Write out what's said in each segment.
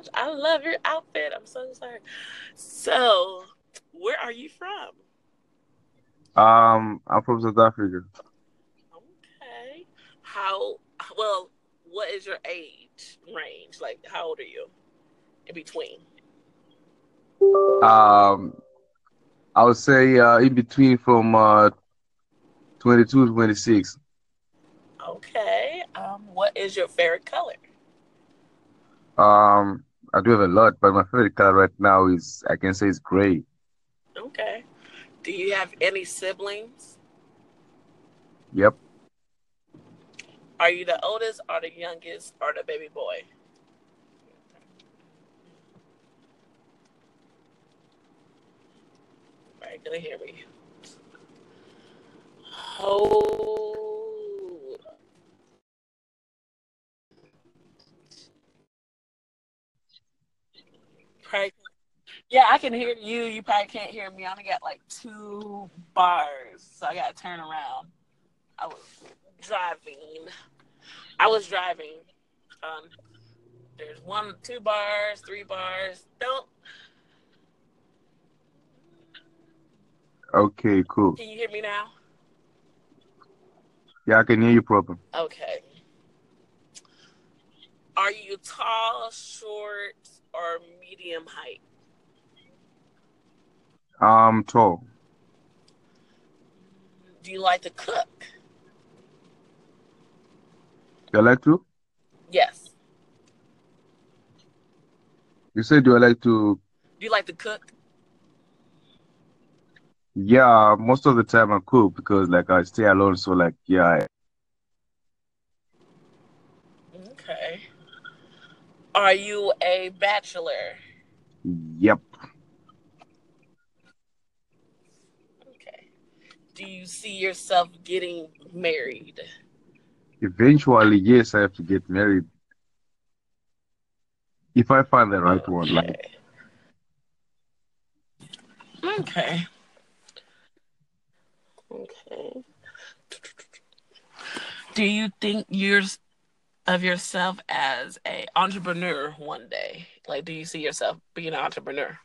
gosh, I love your outfit. I'm so sorry. So, where are you from? Um, I'm from South Africa. Okay. How well? What is your age range? Like, how old are you? In between. Um, I would say uh, in between from uh, 22 to 26. Okay. Um, what is your favorite color? Um, I do have a lot, but my favorite color right now is I can say it's gray. Okay. Do you have any siblings? Yep. Are you the oldest or the youngest or the baby boy? Right, gonna hear me. Oh. Probably, yeah, I can hear you. You probably can't hear me. I only got like two bars, so I gotta turn around. I was driving. I was driving. Um, there's one, two bars, three bars. Don't. Okay, cool. Can you hear me now? Yeah, I can hear you proper. Okay. Are you tall, short, or medium height? Um, tall. Do you like to cook? Do I like to? Yes. You said do I like to? Do you like to cook? Yeah, most of the time I cook because like I stay alone, so like yeah. I- Okay. Are you a bachelor? Yep. Okay. Do you see yourself getting married? Eventually, yes, I have to get married. If I find the right one, like Okay. Okay. Do you think you're of yourself as a entrepreneur one day? Like, do you see yourself being an entrepreneur?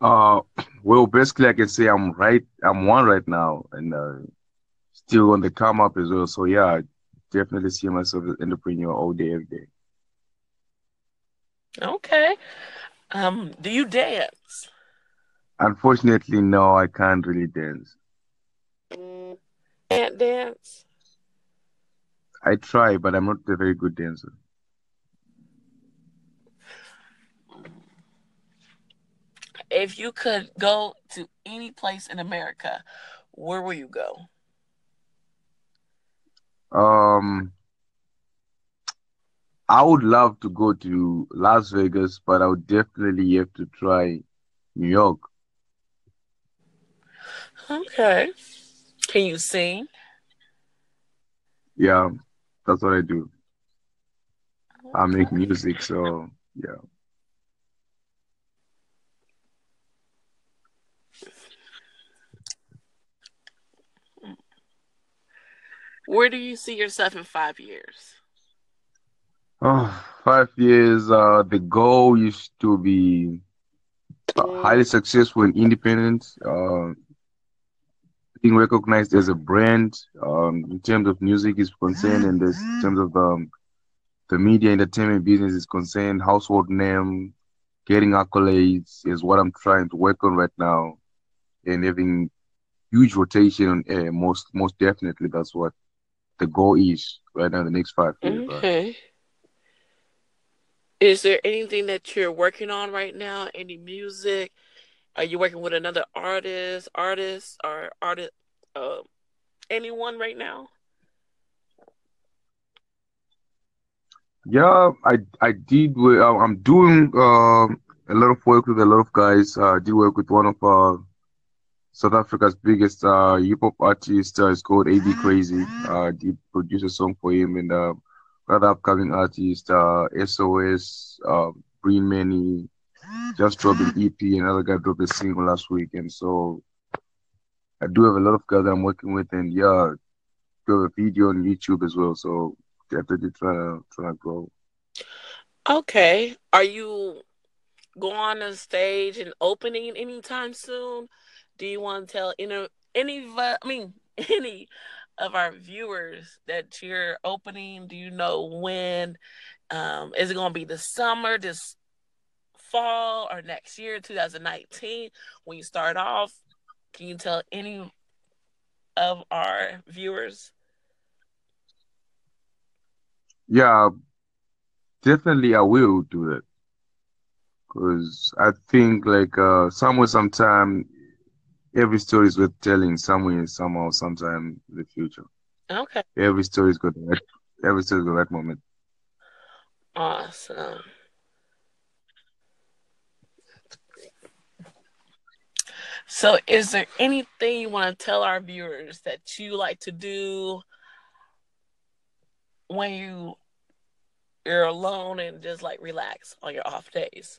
uh, well, basically I can say I'm right. I'm one right now, and uh, still on the come up as well. So yeah, I definitely see myself as an entrepreneur all day, every day. Okay. Um, do you dance? Unfortunately, no, I can't really dance. Can't dance? I try, but I'm not a very good dancer. If you could go to any place in America, where will you go? Um, I would love to go to Las Vegas, but I would definitely have to try New York. Okay. Can you sing? Yeah, that's what I do. I make music, so yeah. Where do you see yourself in five years? Oh, five years. Uh, the goal is to be uh, highly successful and independent. Uh, being recognized as a brand um, in terms of music is concerned, and in terms of um, the media entertainment business is concerned, household name, getting accolades is what I'm trying to work on right now, and having huge rotation on air. Most most definitely, that's what the goal is right now. The next five years. Okay. Is there anything that you're working on right now? Any music? Are you working with another artist, artist, or artist? Uh, anyone right now? Yeah, I I did. wo- uh, I'm doing um a lot of work with a lot of guys. Uh, I did work with one of uh, South Africa's biggest uh, hip hop artists. Uh, it's called AB Crazy. Uh, I did produce a song for him and uh, other upcoming artists. Uh, SOS, uh, Breen Manny, just dropped an EP. Another guy dropped a single last week, and so I do have a lot of guys that I'm working with, and yeah, do have a video on YouTube as well. So definitely trying to trying to grow. Okay. Are you going on stage and opening anytime soon? Do you want to tell any any I mean any of our viewers that you're opening? Do you know when? Um, is it going to be the summer, this fall, or next year, 2019? When you start off, can you tell any of our viewers? Yeah, definitely I will do that. Because I think like uh somewhere sometime every story is worth telling somewhere, somehow, sometime in the future. Okay. Every story is got that every story's got that moment. Awesome. So, is there anything you want to tell our viewers that you like to do when you you're alone and just like relax on your off days?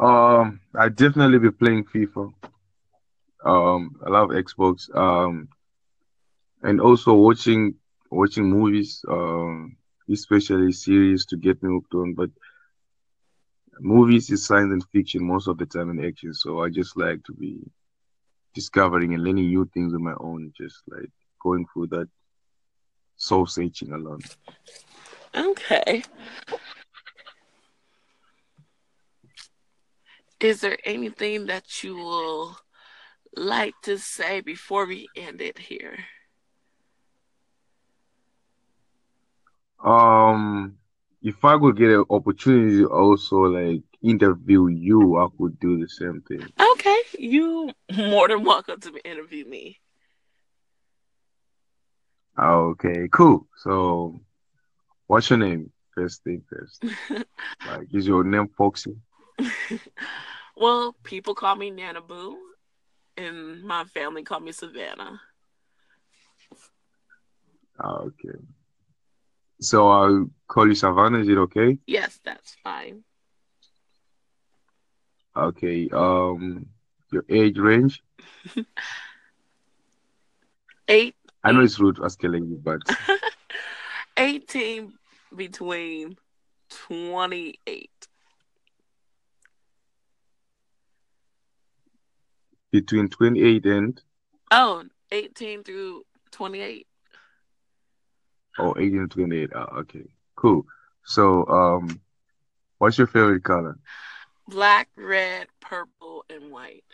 Um, I definitely be playing FIFA. Um, I love Xbox. Um, and also watching watching movies. Um, especially series to get me hooked on. But movies is science and fiction most of the time in action. So I just like to be discovering and learning new things on my own. Just like going through that soul searching alone. Okay. Is there anything that you will like to say before we end it here? Um, if I could get an opportunity to also like interview you, I could do the same thing. Okay, you more than welcome to interview me. Okay, cool. So, what's your name? First thing first. like, is your name Foxy? well, people call me Nana Boo, and my family call me Savannah. Ah, okay. So I'll call you Savannah. Is it okay? Yes, that's fine. Okay. Um, your age range? Eight. I know it's rude asking you, but 18 between 28. Between 28 and? Oh, 18 through 28. Oh, 18 to 28. Oh, okay. Cool. So, um, what's your favorite color? Black, red, purple, and white.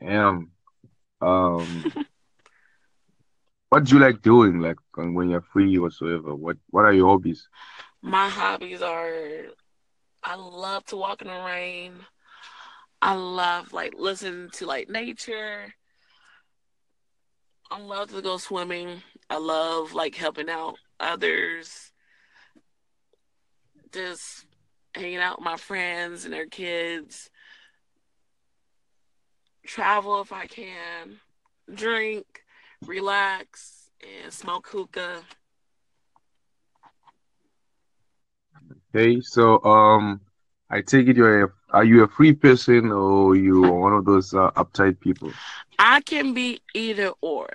Damn. Um, what do you like doing, like when you're free whatsoever? What What are your hobbies? My hobbies are, I love to walk in the rain. I love like listening to like nature. I love to go swimming. I love like helping out others. Just hanging out with my friends and their kids. Travel if I can. Drink, relax, and smoke hookah. Okay, so um, I take it you're a, are you a free person or you one of those uh, uptight people? I can be either or.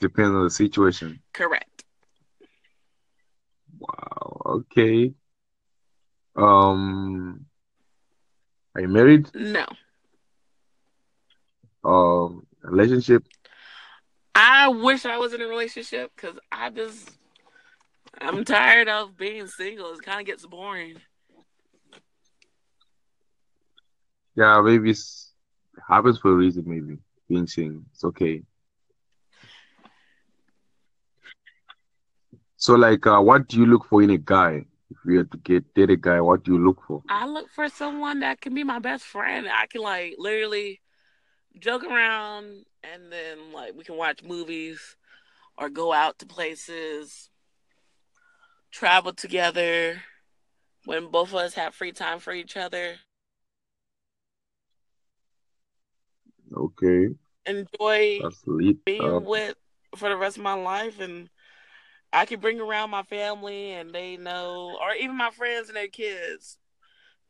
Depends on the situation. Correct. Wow. Okay. Um, are you married? No. Um, relationship? I wish I was in a relationship because I just I'm tired of being single. It kind of gets boring. Yeah, maybe it happens for a reason. Maybe being single, it's okay. So, like, uh, what do you look for in a guy? If you had to get date a guy, what do you look for? I look for someone that can be my best friend. I can like literally joke around, and then like we can watch movies or go out to places, travel together when both of us have free time for each other. Okay. Enjoy being um, with for the rest of my life and I can bring around my family and they know, or even my friends and their kids,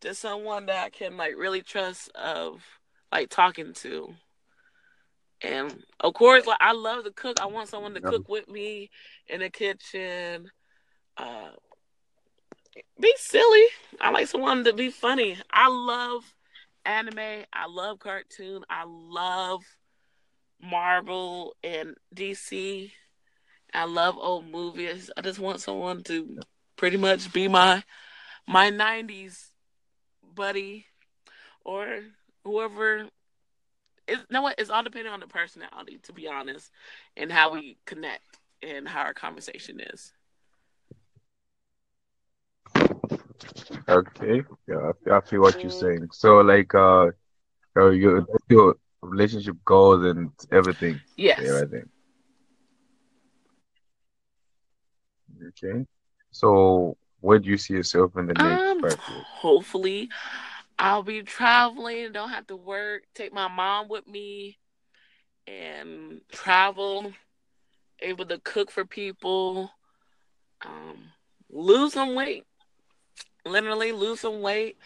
to someone that I can like really trust of like talking to. And of course, like I love to cook. I want someone to Yeah. cook with me in the kitchen. Uh, be silly. I like someone to be funny. I love anime. I love cartoon. I love Marvel and DC. I love old movies. I just want someone to pretty much be my my '90s buddy or whoever. It's, you know what? It's all depending on the personality, to be honest, and how we connect and how our conversation is. Okay. Yeah, I, I feel what you're saying. So like uh, uh your your relationship goals and everything. Yes. Yeah, right there. Okay. So where do you see yourself in the next Um, five years? hopefully, I'll be traveling. Don't have to work. Take my mom with me and travel. Able to cook for people. Um, lose some weight. Literally lose some weight.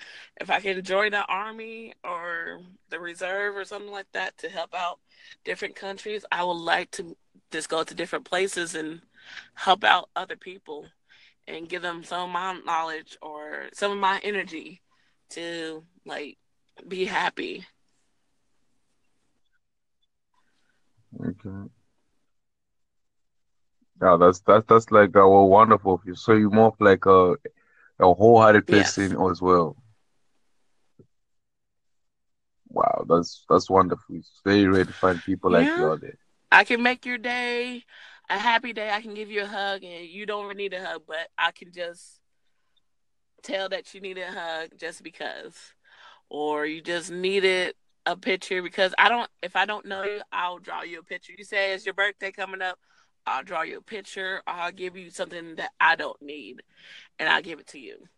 If I can join the army or the reserve or something like that to help out different countries, I would like to just go to different places and help out other people and give them some of my knowledge or some of my energy to like be happy. Okay. Yeah, that's that's that's like uh, well, wonderful you. So you're more like a a wholehearted Yes. person as well. Wow, that's that's wonderful. It's very rare to find people like you out there. I can make your day a happy day. I can give you a hug and you don't really need a hug, but I can just tell that you need a hug just because. Or you just needed a picture because I don't if I don't know you, I'll draw you a picture. You say it's your birthday coming up, I'll draw you a picture, I'll give you something that I don't need and I'll give it to you.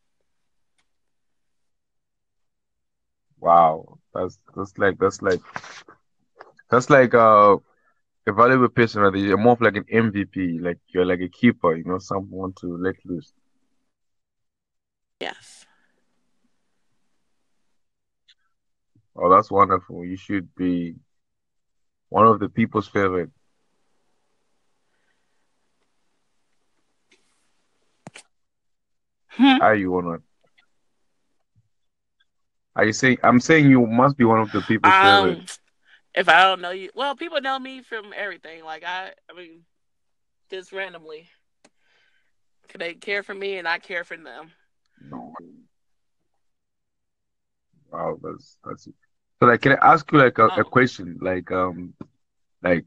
Wow, that's that's like that's like that's like uh a valuable person, right? You're more of like an MVP, like you're like a keeper, you know, someone to let loose. Yes. Oh, that's wonderful. You should be one of the people's favorite. Hmm. Are you not? Are you saying I'm saying you must be one of the people. Um if I don't know you well, people know me from everything. Like I I mean just randomly. They care for me and I care for them. No. Wow, that's that's it. So like can I ask you like a, a Oh. question? Like um like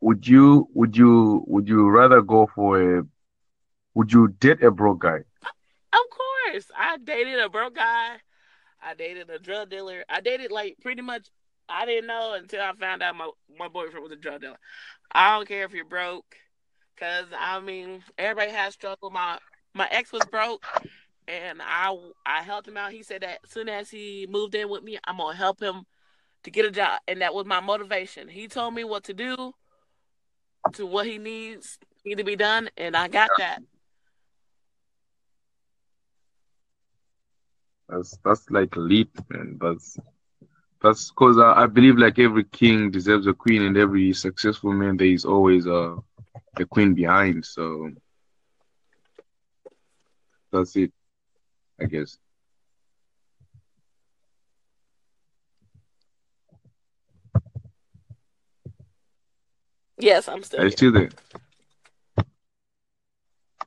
would you would you would you rather go for a would you date a broke guy? I dated a broke guy. I dated a drug dealer. I dated like pretty much I didn't know until I found out my, my boyfriend was a drug dealer. I don't care if you're broke. Cause I mean everybody has struggle. My my ex was broke and I I helped him out. He said that as soon as he moved in with me, I'm gonna help him to get a job. And that was my motivation. He told me what to do to what he needs need to be done and I got that. That's that's like elite, man. That's that's because I, I believe like every king deserves a queen, and every successful man there is always a a queen behind. So that's it, I guess. Yes, I'm still Are you still there?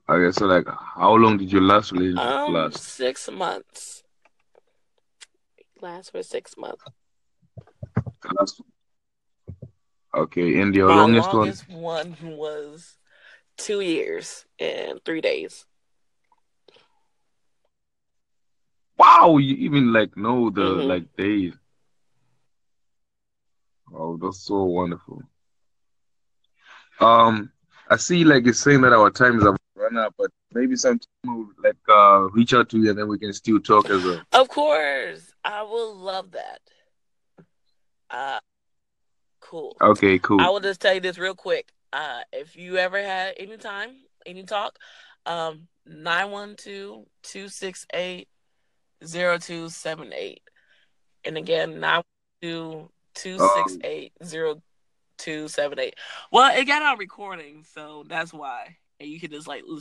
Okay, so like, how long did your last relationship Um, last? six months. Last for six months. Okay, and your My longest one? longest one was two years and three days. Wow, you even like know the Mhm. like days. Oh, that's so wonderful. Um, I see like it's saying that our times have run out, but maybe sometime we'll like uh reach out to you and then we can still talk as well. Of course, I will love that. Uh, cool. Okay, cool. I will just tell you this real quick. Uh, if you ever had any time, any talk, um, 912-268-0278. And again, 912-268-0278. two seven eight. Well, it got on recording, so that's why. And you can just like listen